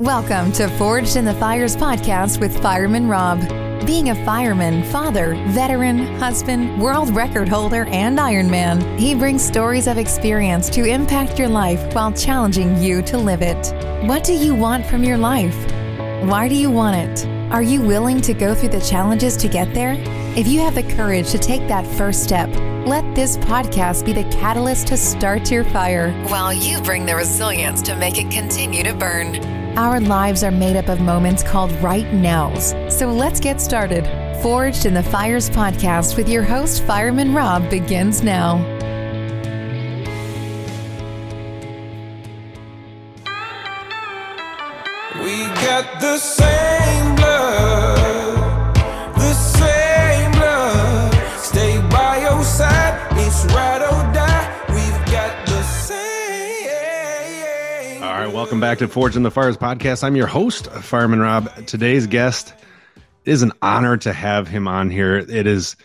Welcome to Forged in the Fires podcast with Fireman Rob. Being a fireman, father, veteran, husband, world record holder, and Ironman, he brings stories of experience to impact your life while challenging you to live it. What do you want from your life? Why do you want it? Are you willing to go through the challenges to get there? If you have the courage to take that first step, let this podcast be the catalyst to start your fire while you bring the resilience to make it continue to burn. Our lives are made up of moments called right nows. So let's get started. Forged in the Fires podcast with your host, Fireman Rob, begins now. We got the same welcome back to Forge in the Fires podcast. I'm your host, Fireman Rob. Today's guest is an honor to have him on here. It is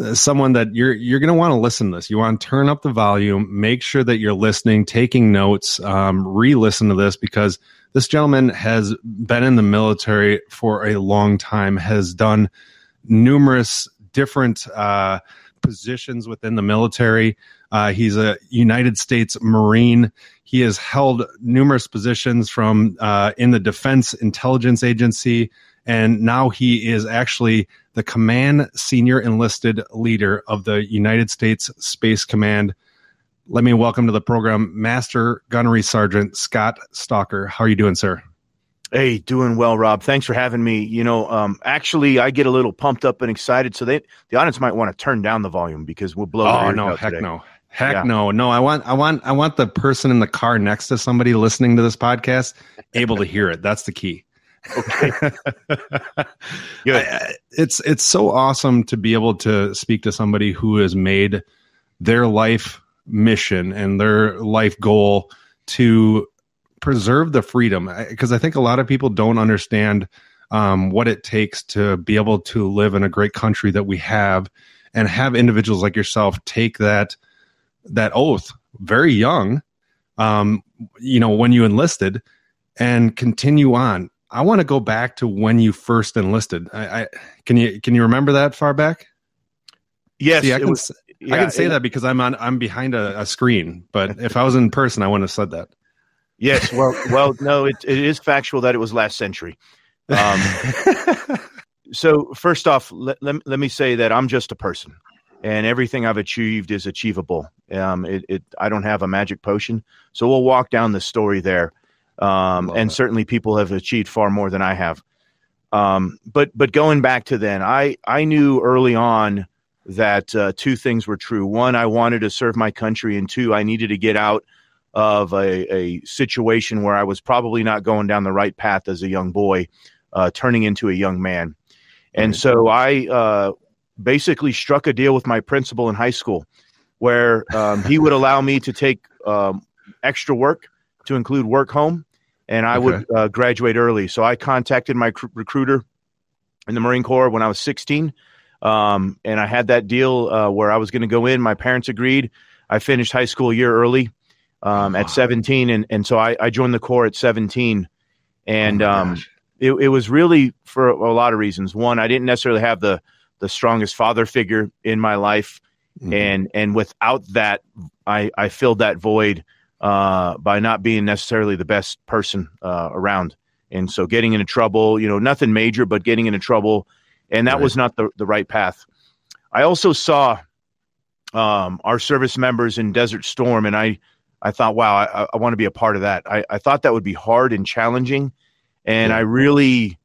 uh, someone that you're you're going to want to listen to this. You want to turn up the volume, make sure that you're listening, taking notes, um, re-listen to this because this gentleman has been in the military for a long time, has done numerous different uh, positions within the military. Uh, he's a United States Marine. He has held numerous positions from uh, in the Defense Intelligence Agency, and now he is actually the command senior enlisted leader of the United States Space Command. Let me welcome to the program Master Gunnery Sergeant Scott Stalker. How are you doing, sir? Hey, doing well, Rob. Thanks for having me. You know, um, actually, I get a little pumped up and excited, so they the audience might want to turn down the volume because we'll blow. Oh no, heck today. no. Heck Yeah. no. No, I want I want I want the person in the car next to somebody listening to this podcast able to hear it. That's the key. Okay. Good. I- it's it's so awesome to be able to speak to somebody who has made their life mission and their life goal to preserve the freedom because I think a lot of people don't understand um, what it takes to be able to live in a great country that we have and have individuals like yourself take that that oath very young um, you know when you enlisted and continue on. I want to go back to when you first enlisted. I, I can you can you remember that far back? Yes, See, I can, was- s- I yeah, can say it- that because i'm on i'm behind a, a screen but if i was in person i wouldn't have said that Yes. Well, well, no, it, it is factual that it was last century. Um, so first off, let, let, let me say that I'm just a person, and everything I've achieved is achievable. Um, it, it I don't have a magic potion, so we'll walk down the story there. Um, and that. certainly people have achieved far more than I have. Um, but but going back to then, I I knew early on that uh, two things were true. One, I wanted to serve my country, and two, I needed to get out of a, a situation where I was probably not going down the right path as a young boy, uh, turning into a young man. And so I uh, basically struck a deal with my principal in high school where um, he would allow me to take um, extra work to include work home, and I would uh, graduate early. So I contacted my cr- recruiter in the Marine Corps when I was 16. Um, and I had that deal uh, where I was going to go in. My parents agreed. I finished high school a year early um, Wow. at 17, and and so I, I joined the Corps at 17, and Oh um, it, it was really for a lot of reasons. One, I didn't necessarily have the the strongest father figure in my life, Mhm. and and without that, I I filled that void uh, by not being necessarily the best person uh, around, and so getting into trouble, you know, nothing major, but getting into trouble, and that Right. was not the the right path. I also saw um, our service members in Desert Storm, and I I thought, wow, I, I want to be a part of that. I, I thought that would be hard and challenging, and Yeah. I really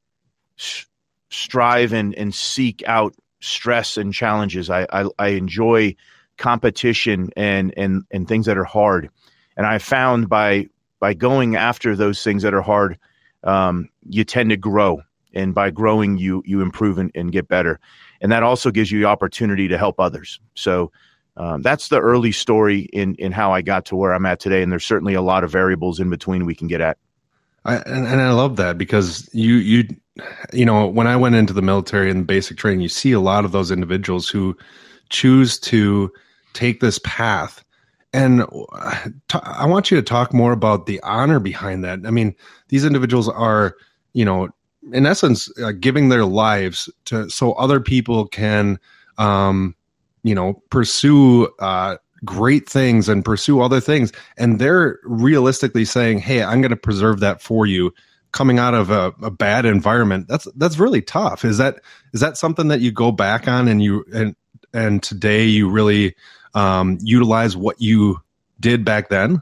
s- strive and and seek out stress and challenges. I, I I enjoy competition and and and things that are hard, and I found by by going after those things that are hard, um, you tend to grow, and by growing, you you improve and, and get better, and that also gives you the opportunity to help others. So. Um, that's the early story in in how I got to where I'm at today, and there's certainly a lot of variables in between we can get at. I, and, and I love that because you you you know when I went into the military and basic training, you see a lot of those individuals who choose to take this path and uh, t- I want you to talk more about the honor behind that. I mean, these individuals are, you know, in essence, uh, giving their lives to so other people can, um, you know, pursue uh, great things and pursue other things, and they're realistically saying, "Hey, I'm going to preserve that for you." Coming out of a, a bad environment, that's that's really tough. Is that is that something that you go back on and you and and today you really um, utilize what you did back then?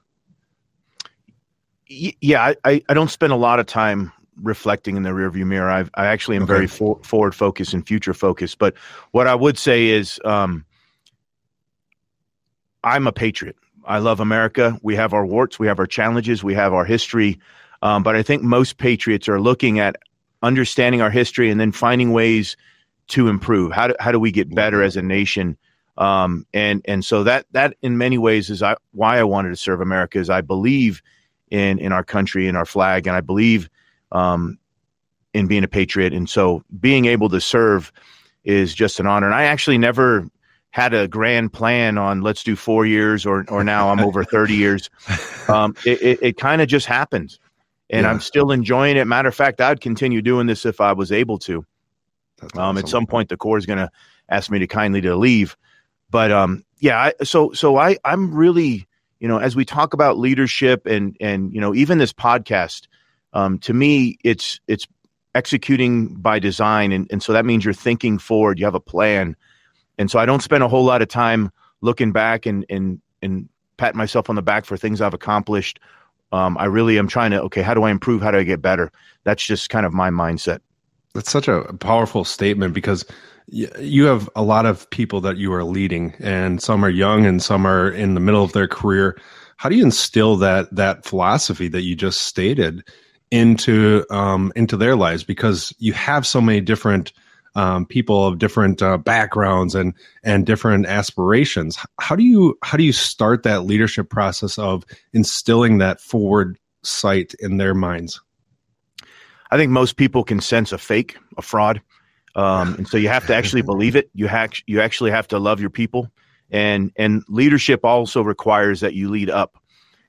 Yeah, I, I don't spend a lot of time reflecting in the rearview mirror. I've, I actually am okay. very for, forward focused and future focused. But what I would say is, um, I'm a patriot. I love America. We have our warts, we have our challenges, we have our history. Um, but I think most patriots are looking at understanding our history and then finding ways to improve. How do, how do we get better as a nation? Um, and and so that that in many ways is I, why I wanted to serve America is I believe in in our country and our flag, and I believe um, in being a patriot. And so being able to serve is just an honor. And I actually never had a grand plan on let's do four years or or now I'm over thirty years. Um, it it, it kind of just happened, and yeah. I'm still enjoying it. Matter of fact, I'd continue doing this if I was able to. Awesome. Um, at some point, the Corps is going to ask me to kindly to leave but um, yeah, I, so so I I'm really you know as we talk about leadership and and you know even this podcast, um, to me it's it's executing by design, and and so that means you're thinking forward, you have a plan, and so I don't spend a whole lot of time looking back and and and pat myself on the back for things I've accomplished. Um, I really am trying to okay, how do I improve? How do I get better? That's just kind of my mindset. That's such a powerful statement because you have a lot of people that you are leading and some are young and some are in the middle of their career how do you instill that that philosophy that you just stated into um, into their lives because you have so many different um, people of different uh, backgrounds and and different aspirations how do you how do you start that leadership process of instilling that forward sight in their minds i think most people can sense a fake a fraud um, and so you have to actually believe it. You hack, you actually have to love your people, and and leadership also requires that you lead up,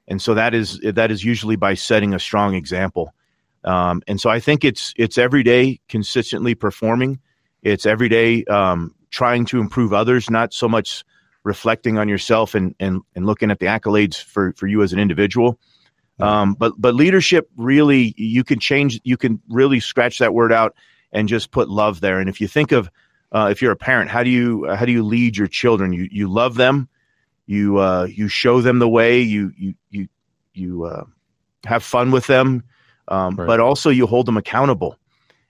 and so that is that is usually by setting a strong example. Um, and so I think it's it's every day consistently performing. It's every day um, trying to improve others, not so much reflecting on yourself and and and looking at the accolades for for you as an individual. Um, but but leadership really you can change you can really scratch that word out and just put love there. And if you think of uh, if you're a parent, how do you how do you lead your children? You you love them, you uh, you show them the way, you you you you uh, have fun with them, um, right. but also you hold them accountable.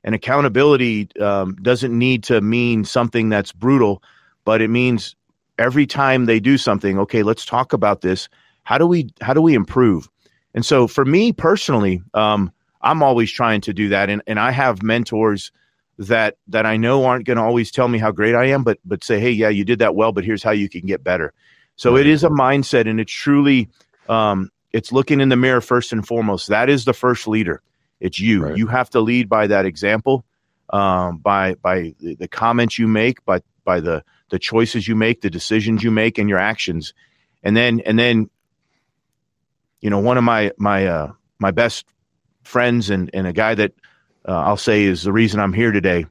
And accountability um, doesn't need to mean something that's brutal, but it means every time they do something, okay, let's talk about this. How do we how do we improve? And so for me personally, um, I'm always trying to do that, and and I have mentors that that I know aren't going to always tell me how great I am, but but say, hey, yeah, you did that well, but here's how you can get better. So it is a mindset, and it's truly um, it's looking in the mirror first and foremost. That is the first leader. It's you. Right. You have to lead by that example, um, by by the, the comments you make, by by the the choices you make, the decisions you make, and your actions, and then and then, you know, one of my my uh, my best friends and, and a guy that uh, I'll say is the reason I'm here today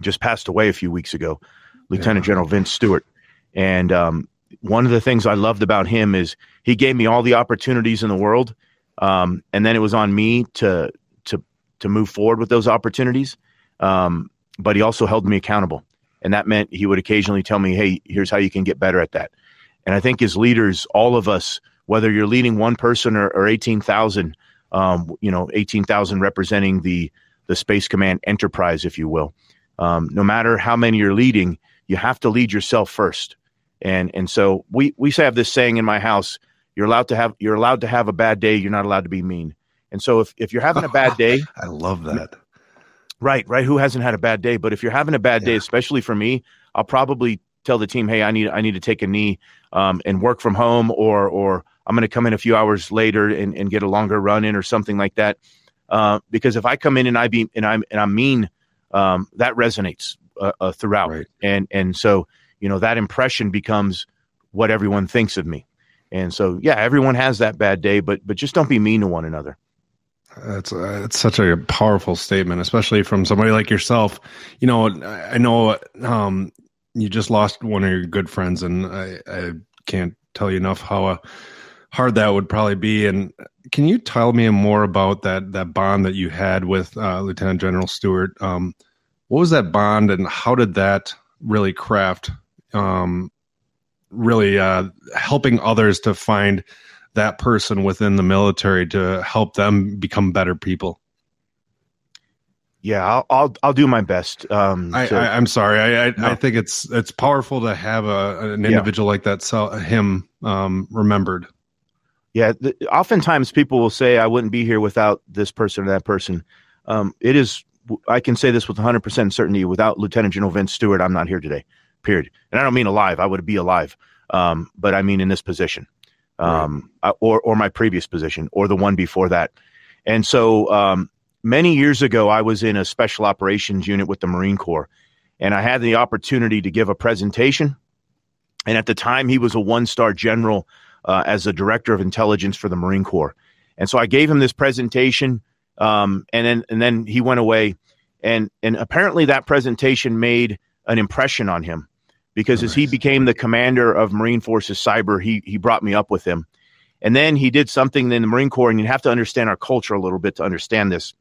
just passed away a few weeks ago, Lieutenant yeah. General Vince Stewart. And um, one of the things I loved about him is he gave me all the opportunities in the world. Um, and then it was on me to, to, to move forward with those opportunities. Um, but he also held me accountable. And that meant he would occasionally tell me, hey, here's how you can get better at that. And I think as leaders, all of us, whether you're leading one person or, or 18,000, um, you know, 18,000 representing the, the Space Command enterprise, if you will. Um, no matter how many you're leading, you have to lead yourself first. And, and so we, we have this saying in my house, you're allowed to have, you're allowed to have a bad day. You're not allowed to be mean. And so if, if you're having a bad day, I love that. Right, right. Who hasn't had a bad day? But if you're having a bad yeah. day, especially for me, I'll probably tell the team, "Hey, I need I need to take a knee um, and work from home, or or I'm going to come in a few hours later and, and get a longer run in or something like that. Uh, because if I come in and I be and I'm and I'm mean, um, that resonates uh, uh, throughout, right. and and so you know that impression becomes what everyone thinks of me. And so, yeah, everyone has that bad day, but but just don't be mean to one another. That's uh, it's such a powerful statement, especially from somebody like yourself. You know, I know um, you just lost one of your good friends, and I, I can't tell you enough how uh, hard that would probably be. And can you tell me more about that that bond that you had with uh, Lieutenant General Stewart? Um, what was that bond, and how did that really craft um, really uh, helping others to find that person within the military to help them become better people. Yeah, I'll I'll, I'll do my best. Um, I, I, am sorry. I I, no. I, think it's it's powerful to have a an individual yeah. like that. So him um, remembered. Yeah, the, oftentimes people will say, "I wouldn't be here without this person or that person." Um, it is. I can say this with 100 percent certainty. Without Lieutenant General Vince Stewart, I'm not here today period. And I don't mean alive. I would be alive. Um, but I mean in this position, um, right. Or or my previous position, or the one before that. And so um, many years ago, I was in a special operations unit with the Marine Corps, and I had the opportunity to give a presentation. And at the time, he was a one-star general uh, as the director of intelligence for the Marine Corps. And so I gave him this presentation, um, and then and then he went away, and and apparently that presentation made an impression on him because nice. as he became the commander of Marine Forces Cyber, he he brought me up with him. And then he did something in the Marine Corps, and you have to understand our culture a little bit to understand this.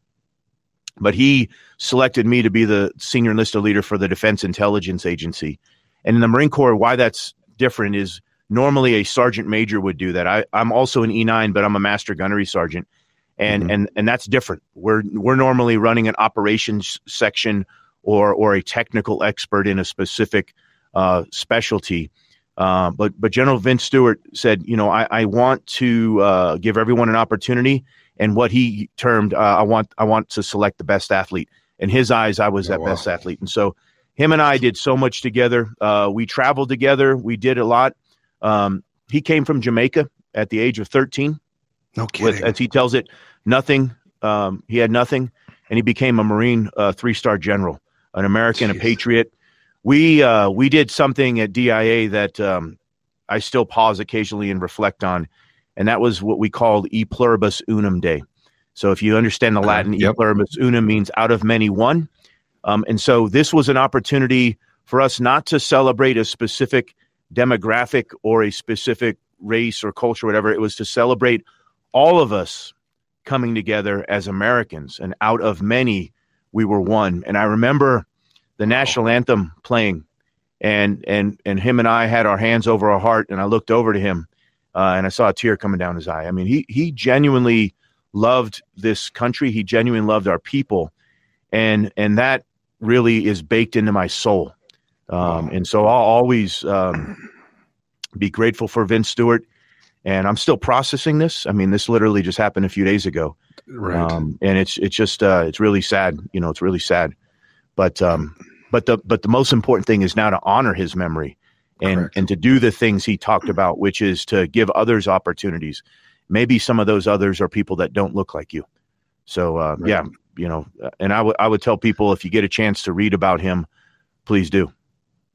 But he selected me to be the senior enlisted leader for the Defense Intelligence Agency. And in the Marine Corps, why that's different is normally a sergeant major would do that. I, I'm also an E9, but I'm a master gunnery sergeant. And, mm-hmm. and, and that's different. We're, we're normally running an operations section or, or a technical expert in a specific uh, specialty. Uh, but but General Vince Stewart said, you know, I, I want to uh, give everyone an opportunity, and what he termed, uh, I want I want to select the best athlete. In his eyes, I was oh, that wow. best athlete, and so him and I did so much together. Uh, we traveled together. We did a lot. Um, he came from Jamaica at the age of thirteen. No kidding. With, as he tells it, nothing. Um, he had nothing, and he became a Marine uh, three star general, an American, Jeez. a patriot we uh, we did something at DIA that um, I still pause occasionally and reflect on, and that was what we called E pluribus unum day. So if you understand the Latin, yep. E pluribus unum means out of many one, um, and so this was an opportunity for us not to celebrate a specific demographic or a specific race or culture, or whatever. It was to celebrate all of us coming together as Americans, and out of many we were one. And I remember the national anthem playing, and and and him and I had our hands over our heart, and I looked over to him, uh, and I saw a tear coming down his eye. I mean, he he genuinely loved this country. He genuinely loved our people, and and that really is baked into my soul. Um, and so I'll always um, be grateful for Vince Stewart. And I'm still processing this. I mean, this literally just happened a few days ago, right? Um, and it's it's just uh, it's really sad. You know, it's really sad. But um, but the but the most important thing is now to honor his memory and Correct. and to do the things he talked about, which is to give others opportunities. Maybe some of those others are people that don't look like you. So uh, right. yeah, you know, and I would I would tell people if you get a chance to read about him, please do.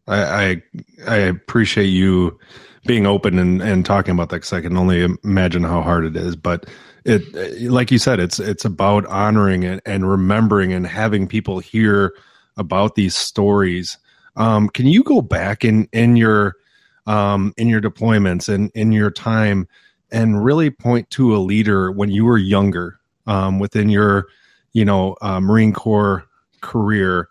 I I, I appreciate you being open and, and talking about that because I can only imagine how hard it is. But it, like you said, it's it's about honoring it and remembering and having people hear about these stories. Um, can you go back in in your um, in your deployments and in your time and really point to a leader when you were younger um, within your you know uh, Marine Corps career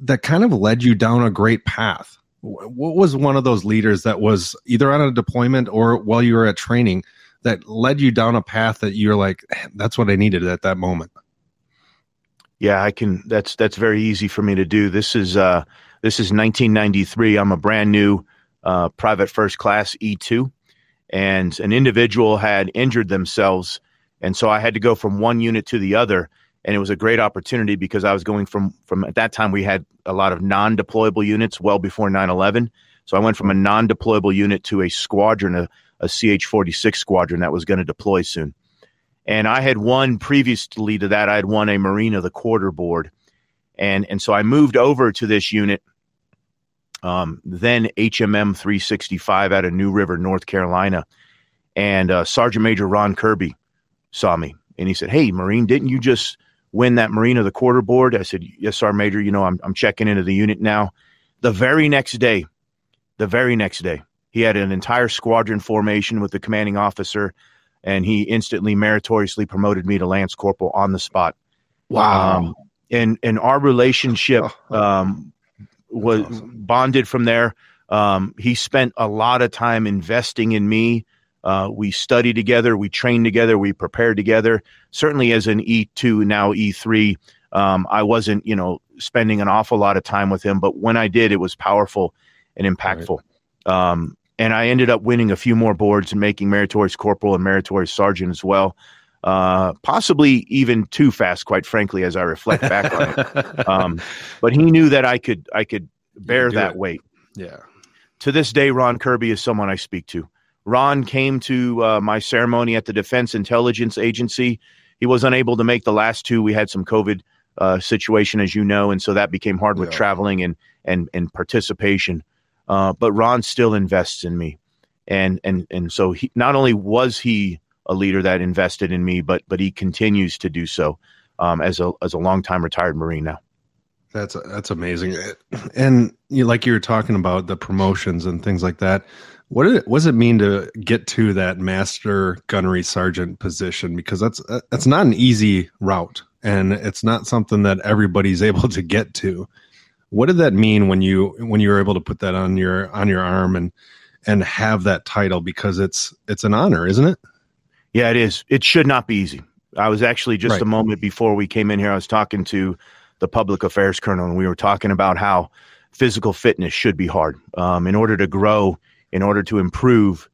that kind of led you down a great path? What was one of those leaders that was either on a deployment or while you were at training that led you down a path that you're like, that's what I needed at that moment? Yeah, I can. That's that's very easy for me to do. This is uh, this is 1993. I'm a brand new uh, private first class E2, and an individual had injured themselves, and so I had to go from one unit to the other. And it was a great opportunity because I was going from from at that time we had a lot of non-deployable units well before 9/11. So I went from a non-deployable unit to a squadron, a, a CH-46 squadron that was going to deploy soon. And I had won previously to that, I had won a Marine of the Quarter board. And, and so I moved over to this unit. um, then HMM 365 out of New River, North Carolina. And uh, Sergeant Major Ron Kirby saw me and he said, Hey, Marine, didn't you just win that Marine of the Quarter board? I said, Yes, Sergeant Major. You know, I'm, I'm checking into the unit now. The very next day, the very next day, he had an entire squadron formation with the commanding officer, and he instantly meritoriously promoted me to Lance Corporal on the spot. Wow. Um, and and our relationship um, was awesome. bonded from there. Um, he spent a lot of time investing in me. Uh, we studied together, we trained together, we prepared together. Certainly, as an E two now E three, um, I wasn't you know spending an awful lot of time with him, but when I did, it was powerful and impactful. Um, and I ended up winning a few more boards and making meritorious corporal and meritorious sergeant as well. Uh, possibly even too fast, quite frankly, as I reflect back on it. Um, but he knew that I could I could bear that it. weight. yeah. To this day, Ron Kirby is someone I speak to. Ron came to uh, my ceremony at the Defense Intelligence Agency. He was unable to make the last two. We had some COVID uh, situation, as you know, and so that became hard with traveling and and and participation. Uh, but Ron still invests in me, and and and so he not only was he a leader that invested in me, but but he continues to do so um, as a as a longtime retired Marine now. That's that's amazing, and you like you were talking about the promotions and things like that. What did it, what does it mean to get to that master gunnery sergeant position? Because that's that's not an easy route, and it's not something that everybody's able to get to. What did that mean when you when you were able to put that on your on your arm and and have that title? Because it's it's an honor, isn't it? Yeah, it is. It should not be easy. I was actually just Right. a moment before we came in here. I was talking to the public affairs colonel, and we were talking about how physical fitness should be hard. Um, in order to grow, in order to improve,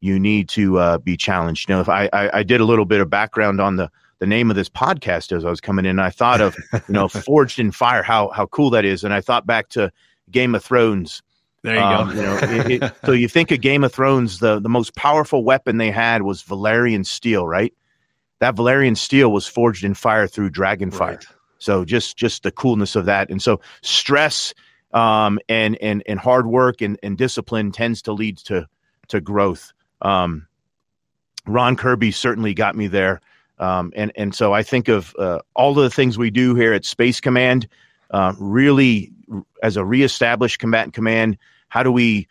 you need to uh, be challenged. You know, if I, I I did a little bit of background on the the name of this podcast as I was coming in, I thought of you know Forged in Fire, how how cool that is, and I thought back to Game of Thrones There you um, go. you know, it, it, so you think of Game of Thrones, the, the most powerful weapon they had was Valyrian steel, right? That Valyrian steel was forged in fire through dragon fire. Right. So just just the coolness of that, and so stress um, and and and hard work and, and discipline tends to lead to to growth. Um, Ron Kirby certainly got me there, um, and and so I think of uh, all of the things we do here at Space Command. Uh, really, as a reestablished combatant command, how do we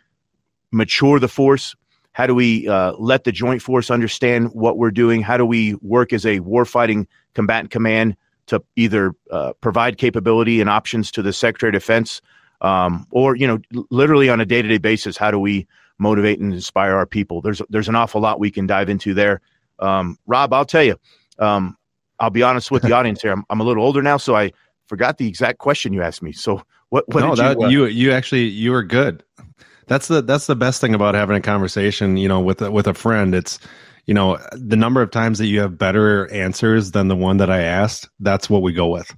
mature the force? How do we uh, let the joint force understand what we're doing? How do we work as a warfighting combatant command to either uh, provide capability and options to the Secretary of Defense, um, or you know, literally on a day-to-day basis, how do we motivate and inspire our people? There's there's an awful lot we can dive into there. Um, Rob, I'll tell you, um, I'll be honest with the audience here. I'm, I'm a little older now, so I forgot the exact question you asked me. So what? what no, did that you, uh, you you actually you were good. That's the that's the best thing about having a conversation, you know, with a, with a friend. It's you know the number of times that you have better answers than the one that I asked. That's what we go with.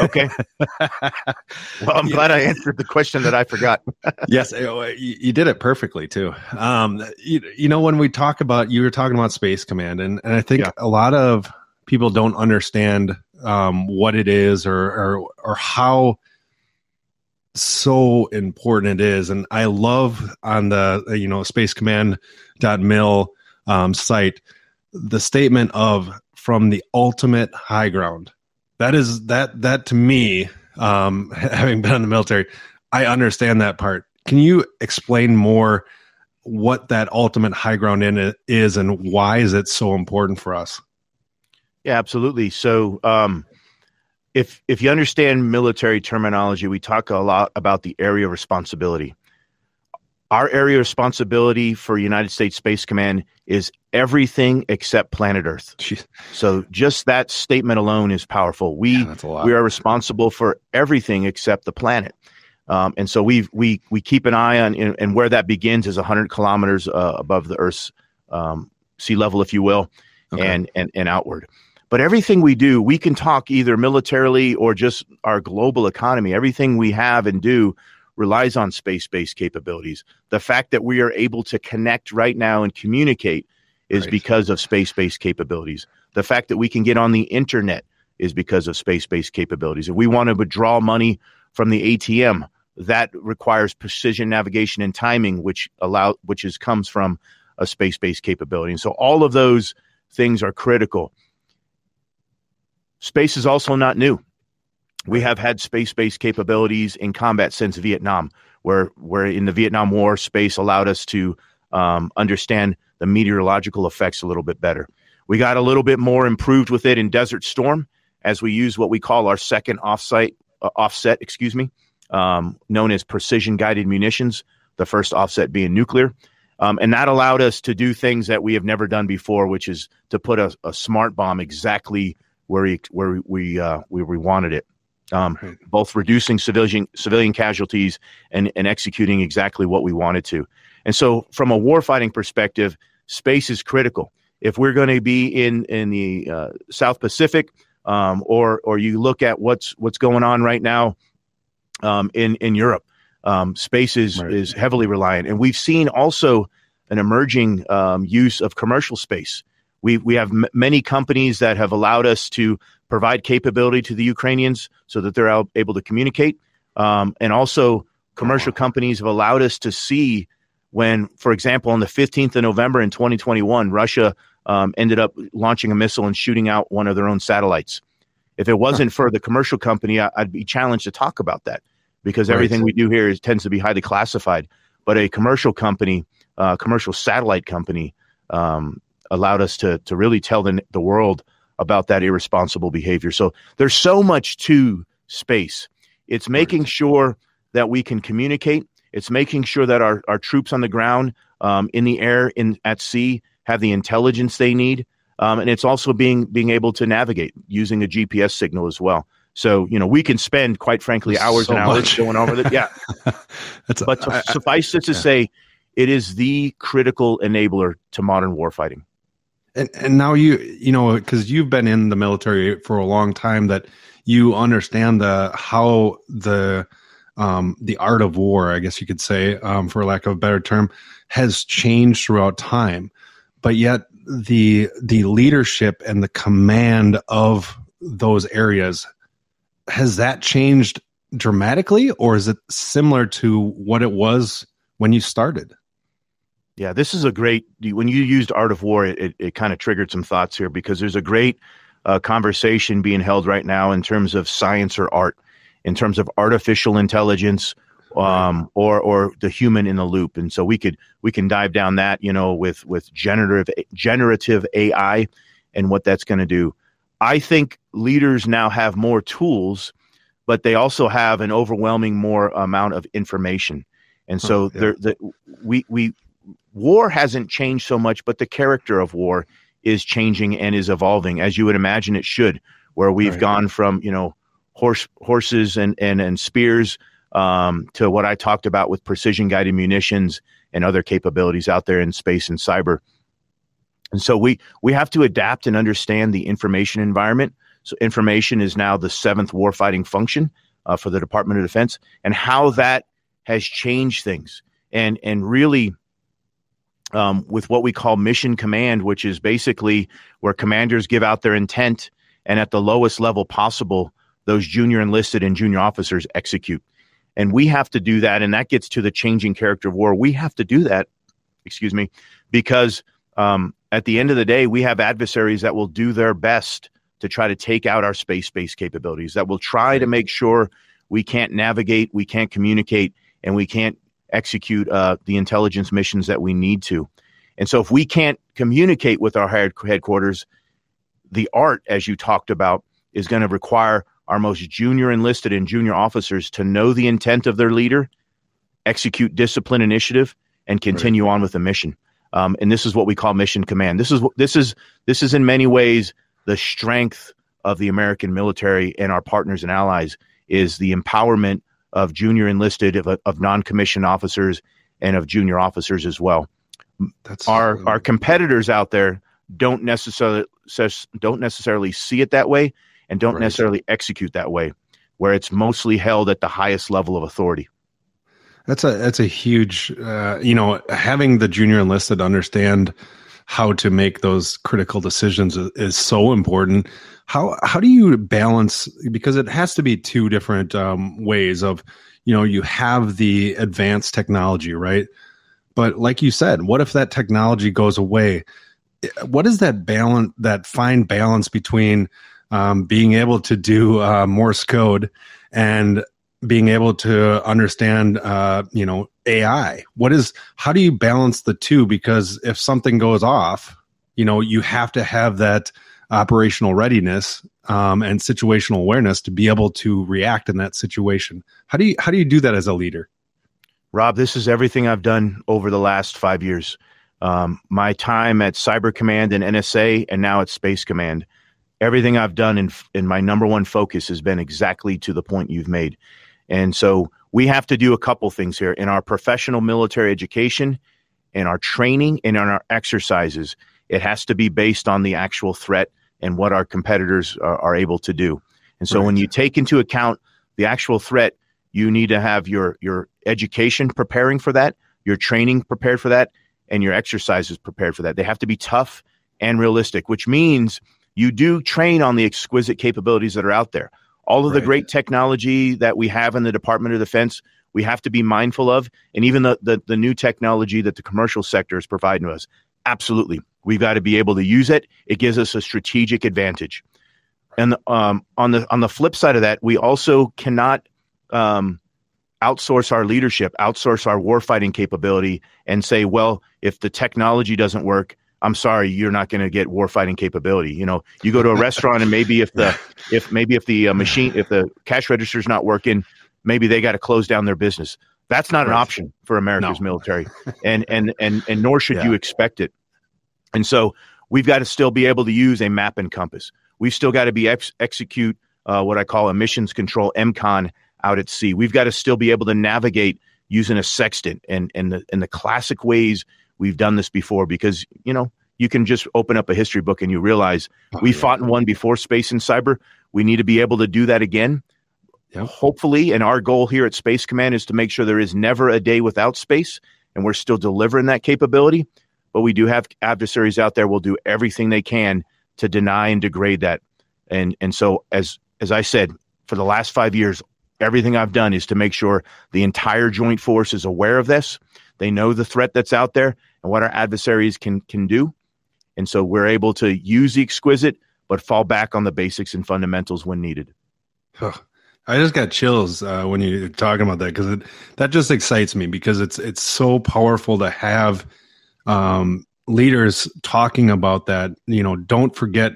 Okay. well, I'm glad I answered the question that I forgot. yes, you, you did it perfectly too. Um, you, you know, when we talk about you were talking about Space Command, and and I think Yeah. a lot of people don't understand um, what it is or or or how so important it is. And I love on the you know Space Command dot mil um, site the statement of from the ultimate high ground. That is that that to me, um, having been in the military, I understand that part. Can you explain more what that ultimate high ground in it is and why is it so important for us? Yeah, absolutely. So, um, if if you understand military terminology, we talk a lot about the area of responsibility. Our area of responsibility for United States Space Command is everything except planet Earth. Jeez, So, just that statement alone is powerful. We yeah, that's a lot. we are responsible for everything except the planet. Um, and so we we we keep an eye on and, and where that begins is 100 kilometers uh, above the Earth's um, sea level, if you will, Okay. and and and outward. But everything we do, we can talk either militarily or just our global economy. Everything we have and do relies on space-based capabilities. The fact that we are able to connect right now and communicate is Right. because of space-based capabilities. The fact that we can get on the internet is because of space-based capabilities. If we want to withdraw money from the ATM, that requires precision navigation and timing, which allow which is comes from a space based capability. And so all of those things are critical. Space is also not new. We have had space based capabilities in combat since Vietnam, where where in the Vietnam War, space allowed us to um, understand the meteorological effects a little bit better. We got a little bit more improved with it in Desert Storm as we use what we call our second offsite uh, offset, excuse me, um, known as precision guided munitions. The first offset being nuclear. Um, and that allowed us to do things that we have never done before, which is to put a, a smart bomb exactly where where we uh, where we wanted it, um, right. both reducing civilian civilian casualties and, and executing exactly what we wanted to. And so, from a warfighting perspective, space is critical. If we're going to be in in the uh, South Pacific, um, or or you look at what's what's going on right now um, in in Europe, um, space is right. is heavily reliant, and we've seen also an emerging um, use of commercial space. We we have m- many companies that have allowed us to provide capability to the Ukrainians so that they're able to communicate, um, and also commercial companies have allowed us to see when, for example, on the 15th of November in 2021, Russia um, ended up launching a missile and shooting out one of their own satellites. If it wasn't for the commercial company, I, would be challenged to talk about that because everything right. we do here is, tends to be highly classified. But a commercial company, uh, commercial satellite company, um, allowed us to to really tell the the world about that irresponsible behavior. So there's so much to space. It's making sure that we can communicate. It's making sure that our, our troops on the ground, um, in the air, in at sea, have the intelligence they need. Um, and it's also being being able to navigate using a GPS signal as well. So you know we can spend, quite frankly, hours so and hours much. going over that. Yeah, but to, I, suffice it to yeah. say, it is the critical enabler to modern warfighting. And and now you you know because you've been in the military for a long time that you understand the how the um, the art of war, I guess you could say, um, for lack of a better term, has changed throughout time. But yet the the leadership and the command of those areas has that changed dramatically or is it similar to what it was when you started yeah this is a great when you used art of war it, it, it kind of triggered some thoughts here because there's a great uh, conversation being held right now in terms of science or art in terms of artificial intelligence um, or or the human in the loop. And so we could we can dive down that you know with with generative generative AI and what that's going to do. I think leaders now have more tools, but they also have an overwhelming more amount of information. And so oh, yeah. the, we we war hasn't changed so much, but the character of war is changing and is evolving as you would imagine it should. Where we've right. gone from you know horse horses and and and spears um, to what I talked about with precision guided munitions and other capabilities out there in space and cyber. And so we we have to adapt and understand the information environment. So information is now the seventh warfighting function uh, for the Department of Defense, and how that has changed things, and and really. Um, with what we call mission command, which is basically where commanders give out their intent, and at the lowest level possible, those junior enlisted and junior officers execute. And we have to do that. And that gets to the changing character of war. We have to do that, excuse me, because um, at the end of the day, we have adversaries that will do their best to try to take out our space based capabilities, that will try to make sure we can't navigate, we can't communicate, and we can't execute uh, the intelligence missions that we need to. And so, if we can't communicate with our headquarters, the art, as you talked about, is going to require our most junior enlisted and junior officers to know the intent of their leader, execute discipline initiative, and continue right. on with the mission. Um, and this is what we call mission command. This is this is this is in many ways the strength of the American military and our partners and allies is the empowerment of junior enlisted of, of non-commissioned officers and of junior officers as well. That's our our competitors out there don't necessarily don't necessarily see it that way and don't right. necessarily execute that way, where it's mostly held at the highest level of authority. That's a that's a huge, uh, you know, having the junior enlisted understand how to make those critical decisions is, so important. How how do you balance because it has to be two different um, ways of you know you have the advanced technology right, but like you said, what if that technology goes away? What is that balance that fine balance between um, being able to do uh, Morse code and being able to understand uh, you know ai what is how do you balance the two? Because if something goes off you know you have to have that operational readiness um, and situational awareness to be able to react in that situation. How do you how do you do that as a leader? Rob this is everything i've done over the last five years. Um, my time at cyber command and nsa and now at space command. Everything i've done in, in my number one focus has been exactly to the point you've made. And so we have to do a couple things here in our professional military education, in our training, and in our exercises. It has to be based on the actual threat and what our competitors are, are able to do. And so right. when you take into account the actual threat, you need to have your your education preparing for that, your training prepared for that, and your exercises prepared for that. They have to be tough and realistic, which means you do train on the exquisite capabilities that are out there all of right. the great technology that we have in the Department of Defense, we have to be mindful of, and even the, the, the new technology that the commercial sector is providing to us. Absolutely, we've got to be able to use it. It gives us a strategic advantage. And um, on the on the flip side of that, we also cannot um, outsource our leadership, outsource our warfighting capability, and say, well, if the technology doesn't work, I'm sorry, you're not going to get warfighting capability. You know, you go to a restaurant and maybe if the if maybe if the uh, machine if the cash register is not working, maybe they got to close down their business. That's not an option for America's no. military, and and and and nor should yeah. you expect it. And so we've got to still be able to use a map and compass. We've still got to be ex- execute uh, what I call emissions control (EMCON) out at sea. We've got to still be able to navigate using a sextant and and the and the classic ways we've done this before because you know you can just open up a history book and you realize oh, we yeah. fought and won before space and cyber. We need to be able to do that again. Yep. Hopefully, and our goal here at Space Command is to make sure there is never a day without space, and we're still delivering that capability. But we do have adversaries out there will do everything they can to deny and degrade that. And and so as as I said, for the last five years, everything I've done is to make sure the entire joint force is aware of this. They know the threat that's out there and what our adversaries can can do. And so we're able to use the exquisite, but fall back on the basics and fundamentals when needed. I just got chills uh, when you're talking about that because that just excites me because it's it's so powerful to have um, leaders talking about that. You know, don't forget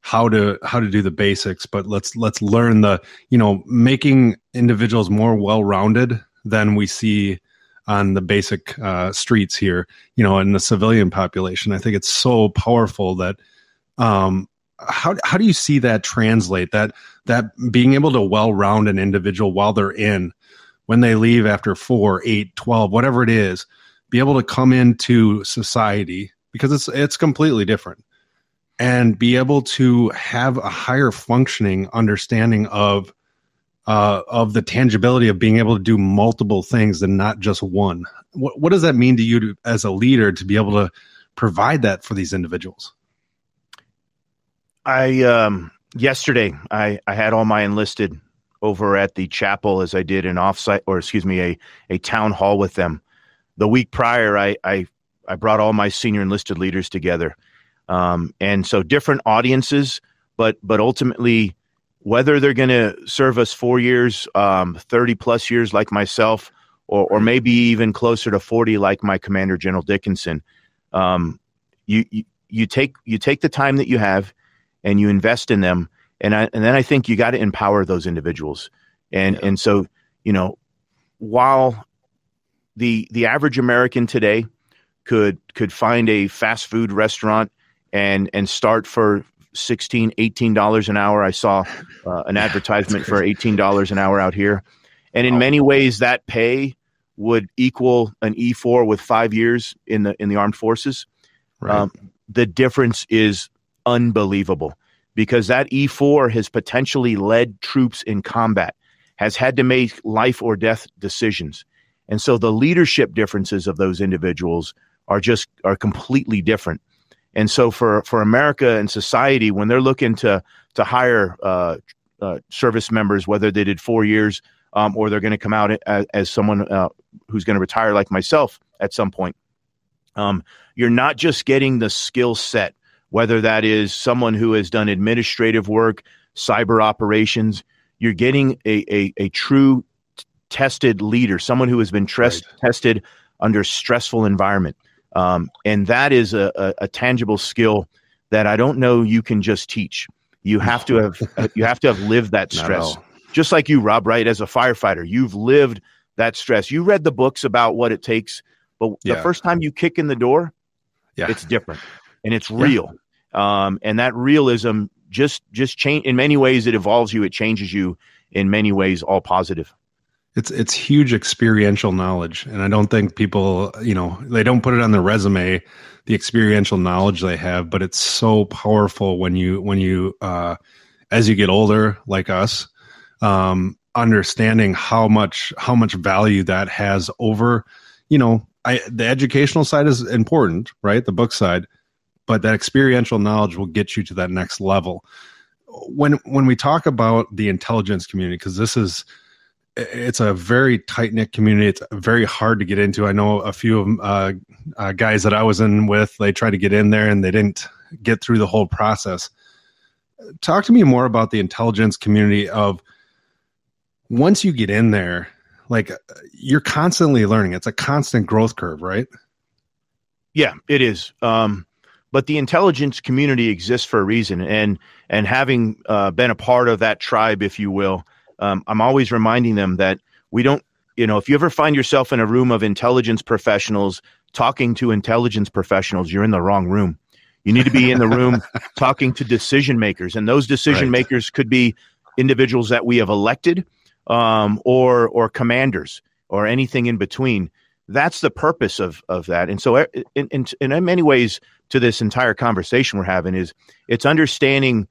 how to how to do the basics, but let's let's learn the you know making individuals more well rounded than we see on the basic uh, streets here, you know, in the civilian population. I think it's so powerful that um, how how do you see that translate that that being able to well round an individual while they're in when they leave after four, eight, 12, whatever it is, be able to come into society because it's it's completely different and be able to have a higher functioning understanding of uh, of the tangibility of being able to do multiple things and not just one. What, what does that mean to you to, as a leader to be able to provide that for these individuals? I um, yesterday I, I had all my enlisted over at the chapel as I did an offsite or excuse me a a town hall with them. The week prior, I I, I brought all my senior enlisted leaders together, um, and so different audiences, but but ultimately whether they're going to serve us four years, um, 30 plus years like myself, or, or maybe even closer to 40 like my Commander General Dickinson, um, you, you, you, take, you take the time that you have and you invest in them. And, I, and then I think you got to empower those individuals. And, yeah. and so, you know, while the, the average American today could, could find a fast food restaurant and, and start for 16 $18 an hour. I saw uh, an advertisement for $18 an hour out here. And in many ways, that pay would equal an E4 with five years in the in the armed forces. Right. Um, the difference is unbelievable because that E4 has potentially led troops in combat, has had to make life or death decisions, and so the leadership differences of those individuals are just are completely different. And so for for America and society, when they're looking to to hire uh, uh, service members, whether they did four years um, or they're going to come out as, as someone uh, who's going to retire like myself at some point, um, you're not just getting the skill set, whether that is someone who has done administrative work, cyber operations. You're getting a a, a true tested leader, someone who has been right. tested under stressful environment. Um, and that is a, a, a, tangible skill that I don't know you can just teach. You have to have you have to have lived that stress. Just like you, Rob, right? As a firefighter, you've lived that stress. You read the books about what it takes, but yeah. the first time you kick in the door, yeah. it's different and it's real. Yeah. Um, and that realism just just change in many ways. It evolves you. It changes you in many ways, all positive it's it's huge experiential knowledge. And i don't think people you know they don't put it on their resume the experiential knowledge they have but it's so powerful when you when you uh as you get older like us um understanding how much how much value that has over you know i the educational side is important right? The book side but that experiential knowledge will get you to that next level. When when we talk about the intelligence community because this is it's a very tight knit community. It's very hard to get into. I know a few of uh, uh, guys that I was in with. They tried to get in there and they didn't get through the whole process. Talk to me more about the intelligence community. Of once you get in there, like you're constantly learning. It's a constant growth curve, right? Yeah, it is. Um, but the intelligence community exists for a reason, and and having uh, been a part of that tribe, if you will um, I'm always reminding them that we don't, you know, if you ever find yourself in a room of intelligence professionals talking to intelligence professionals, you're in the wrong room. You need to be in the room talking to decision makers, and those decision right. makers could be individuals that we have elected, um, or or commanders, or anything in between. That's the purpose of of that. And so, uh, in, in, in many ways, to this entire conversation we're having is it's understanding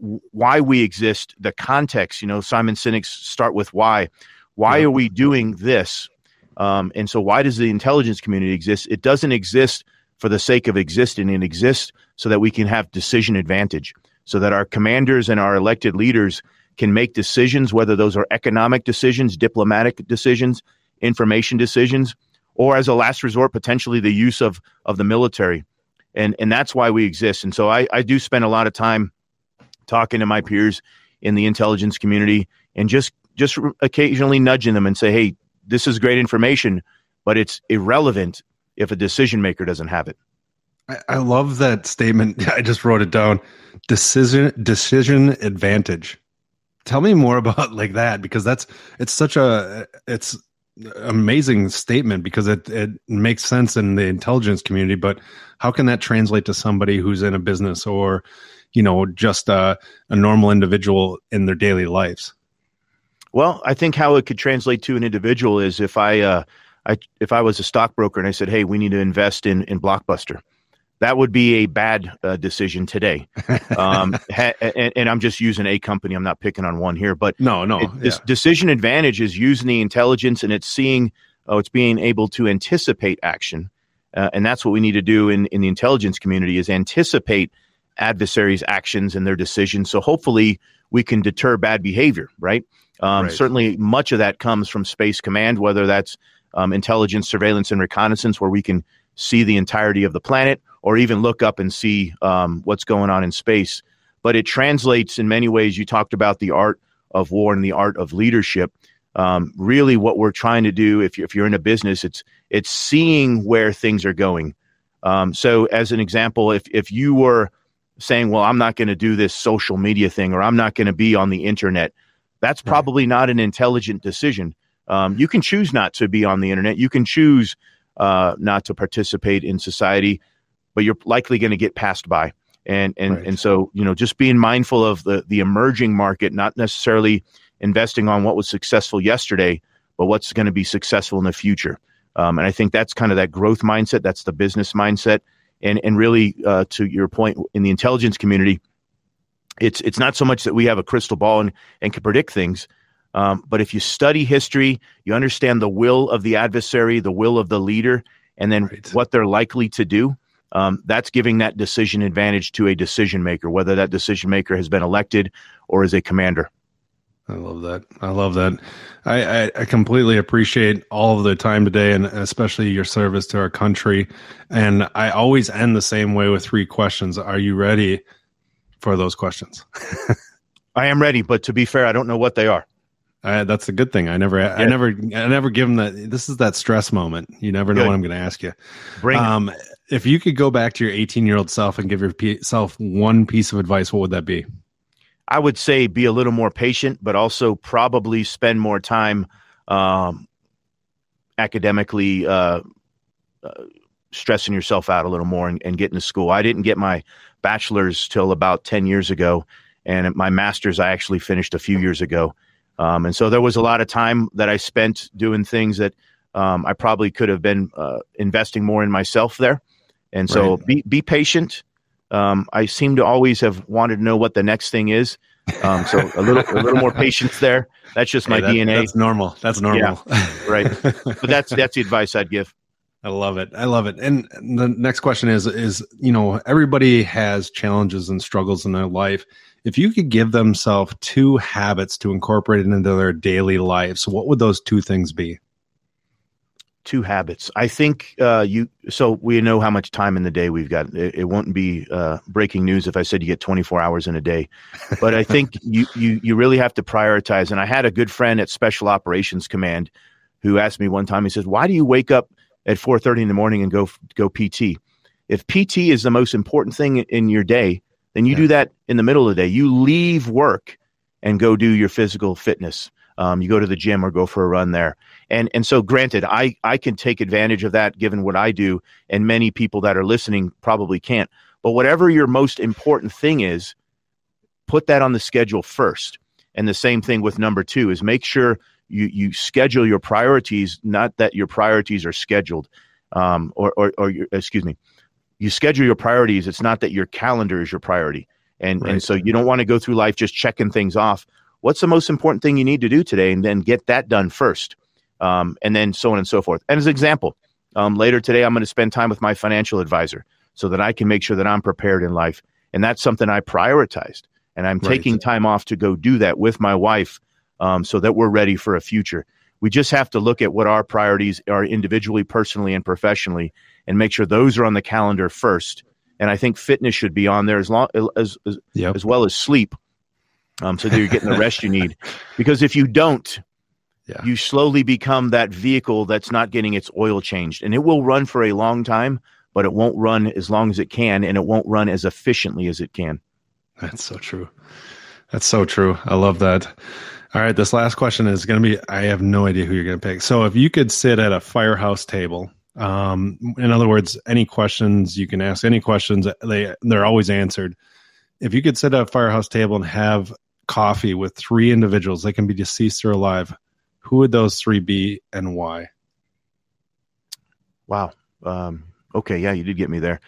why we exist, the context. You know, Simon Sinek's start with why. Why are we doing this? Um, and so, why does the intelligence community exist? It doesn't exist for the sake of existing. It exists so that we can have decision advantage, so that our commanders and our elected leaders can make decisions, whether those are economic decisions, diplomatic decisions, information decisions, or as a last resort, potentially the use of of the military. And and that's why we exist. And so I, I do spend a lot of time talking to my peers in the intelligence community and just just occasionally nudging them and say, "Hey, this is great information, but it's irrelevant if a decision maker doesn't have it." I, I love that statement. I just wrote it down. Decision decision advantage. Tell me more about like that because that's it's such a it's amazing statement because it it makes sense in the intelligence community but how can that translate to somebody who's in a business or you know just a, a normal individual in their daily lives? Well i think how it could translate to an individual is if i uh, I, if I was a stockbroker and I said, "Hey, we need to invest in in Blockbuster," that would be a bad uh, decision today. Um, ha- and, and, I'm just using a company. I'm not picking on one here, but no, no. It, this decision advantage is using the intelligence and it's seeing, oh, it's being able to anticipate action, uh, and that's what we need to do in in the intelligence community is anticipate adversaries' actions and their decisions. So hopefully we can deter bad behavior, right? Um, right. Certainly, much of that comes from Space Command, whether that's um, intelligence, surveillance, and reconnaissance, where we can see the entirety of the planet or even look up and see um, what's going on in space. But it translates in many ways. You talked about the art of war and the art of leadership. Um, really, what we're trying to do, if you're, if you're in a business, it's it's seeing where things are going. Um, so, as an example, if if you were saying, well, I'm not going to do this social media thing or I'm not going to be on the internet, that's probably right. not an intelligent decision. Um, you can choose not to be on the internet. You can choose uh, not to participate in society, but you're likely going to get passed by. And and right. and so you know, just being mindful of the the emerging market, not necessarily investing on what was successful yesterday, but what's going to be successful in the future. Um, and I think that's kind of that growth mindset. That's the business mindset and and really uh, to your point in the intelligence community, it's it's not so much that we have a crystal ball and, and can predict things, um, but if you study history, you understand the will of the adversary, the will of the leader, and then right. what they're likely to do. Um, that's giving that decision advantage to a decision maker, whether that decision maker has been elected or is a commander. I love that. I love that. I, I, I, completely appreciate all of the time today and especially your service to our country. And I always end the same way with three questions. Are you ready for those questions? I am ready, but to be fair, I don't know what they are. Uh, that's a good thing. I never, yeah. I never, I never give them that. This is that stress moment. You never know good. what I'm going to ask you. Bring um, if you could go back to your 18 year old self and give yourself one piece of advice, what would that be? I would say be a little more patient, but also probably spend more time um, academically uh, uh, stressing yourself out a little more and, and, getting to school. I didn't get my bachelor's till about 10 years ago, and my master's I actually finished a few years ago. Um, and so there was a lot of time that I spent doing things that um, I probably could have been uh, investing more in myself there. And so right. be, be patient. Um, I seem to always have wanted to know what the next thing is. Um, so a little a little more patience there. That's just my hey, that, DNA. That's normal. That's normal. Yeah, right. But that's that's the advice I'd give. I love it. I love it. And the next question is is you know everybody has challenges and struggles in their life. If you could give themselves two habits to incorporate into their daily lives, what would those two things be? Two habits. I think uh, you. So we know how much time in the day we've got. It, it won't be uh, breaking news if I said you get 24 hours in a day, but I think you you you really have to prioritize. And I had a good friend at Special Operations Command who asked me one time. He says, "Why do you wake up at 4:30 in the morning and go go PT? If PT is the most important thing in your day, then you yeah. do that in the middle of the day. You leave work and go do your physical fitness." Um, you go to the gym or go for a run there. And and so granted, I I can take advantage of that given what I do, and many people that are listening probably can't. But whatever your most important thing is, put that on the schedule first. And the same thing with number two is make sure you you schedule your priorities, not that your priorities are scheduled, um, or or, or your, excuse me, you schedule your priorities. It's not that your calendar is your priority. And, right. and so you don't want to go through life just checking things off what's the most important thing you need to do today and then get that done first um, and then so on and so forth and as an example um, later today i'm going to spend time with my financial advisor so that i can make sure that i'm prepared in life and that's something i prioritized and i'm right. taking time off to go do that with my wife um, so that we're ready for a future we just have to look at what our priorities are individually personally and professionally and make sure those are on the calendar first and i think fitness should be on there as long as as, yep. as well as sleep um, so that you're getting the rest you need. Because if you don't, yeah. you slowly become that vehicle that's not getting its oil changed, and it will run for a long time, but it won't run as long as it can, and it won't run as efficiently as it can. That's so true. That's so true. I love that. All right, this last question is going to be I have no idea who you're going to pick. So if you could sit at a firehouse table, um, in other words, any questions you can ask, any questions they they're always answered. If you could sit at a firehouse table and have coffee with three individuals, they can be deceased or alive, who would those three be and why? Wow. Um, okay. Yeah, you did get me there.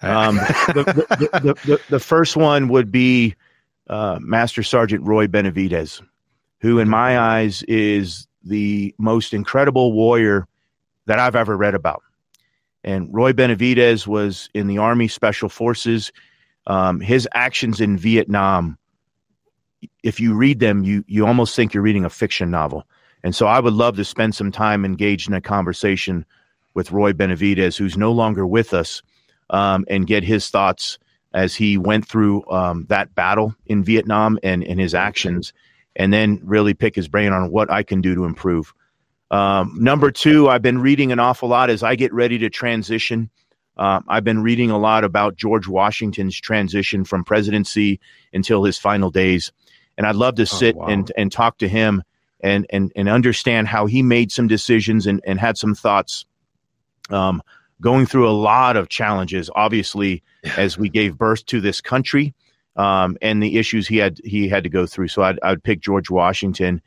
Um, the, the, the, the, first one would be uh, Master Sergeant Roy Benavidez, who, in my eyes, is the most incredible warrior that I've ever read about. And Roy Benavidez was in the Army Special Forces. Um, his actions in Vietnam if you read them, you you almost think you're reading a fiction novel. And so I would love to spend some time engaged in a conversation with Roy Benavidez, who's no longer with us, um, and get his thoughts as he went through um, that battle in Vietnam and, and his actions, and then really pick his brain on what I can do to improve. Um, number two, I've been reading an awful lot as I get ready to transition. Uh, I've been reading a lot about George Washington's transition from presidency until his final days and I'd love to oh, sit oh, wow. and and talk to him and and and understand how he made some decisions and and had some thoughts. Um, going through a lot of challenges, obviously, as we gave birth to this country, um, and the issues he had he had to go through. So I'd I'd pick George Washington,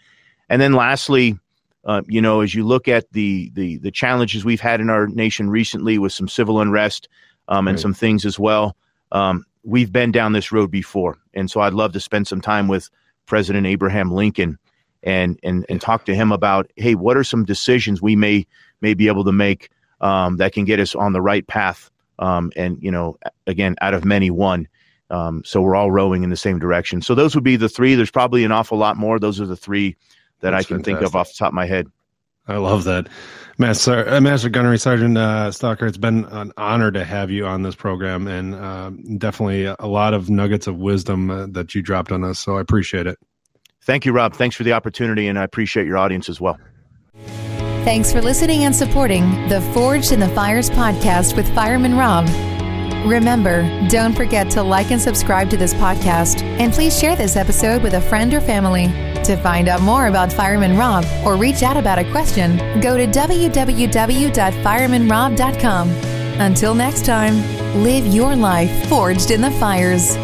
and then lastly. Uh, you know, as you look at the, the the challenges we've had in our nation recently with some civil unrest um, and right. some things as well, um, we've been down this road before, and so I'd love to spend some time with President Abraham Lincoln and and and talk to him about hey, what are some decisions we may may be able to make um, that can get us on the right path Um, and you know, again, out of many, one. Um, so we're all rowing in the same direction. So those would be the three. There's probably an awful lot more. Those are the three that That's I can fantastic. think of off the top of my head. I love that. Master, uh, Master Gunnery Sergeant uh, Stalker, it's been an honor to have you on this program and uh, definitely a lot of nuggets of wisdom uh, that you dropped on us. So I appreciate it. Thank you, Rob. Thanks for the opportunity, and I appreciate your audience as well. Thanks for listening and supporting the Forged in the Fires podcast with Fireman Rob. Remember, don't forget to like and subscribe to this podcast, and please share this episode with a friend or family. To find out more about Fireman Rob or reach out about a question, go to www.firemanrob.com. Until next time, live your life forged in the fires.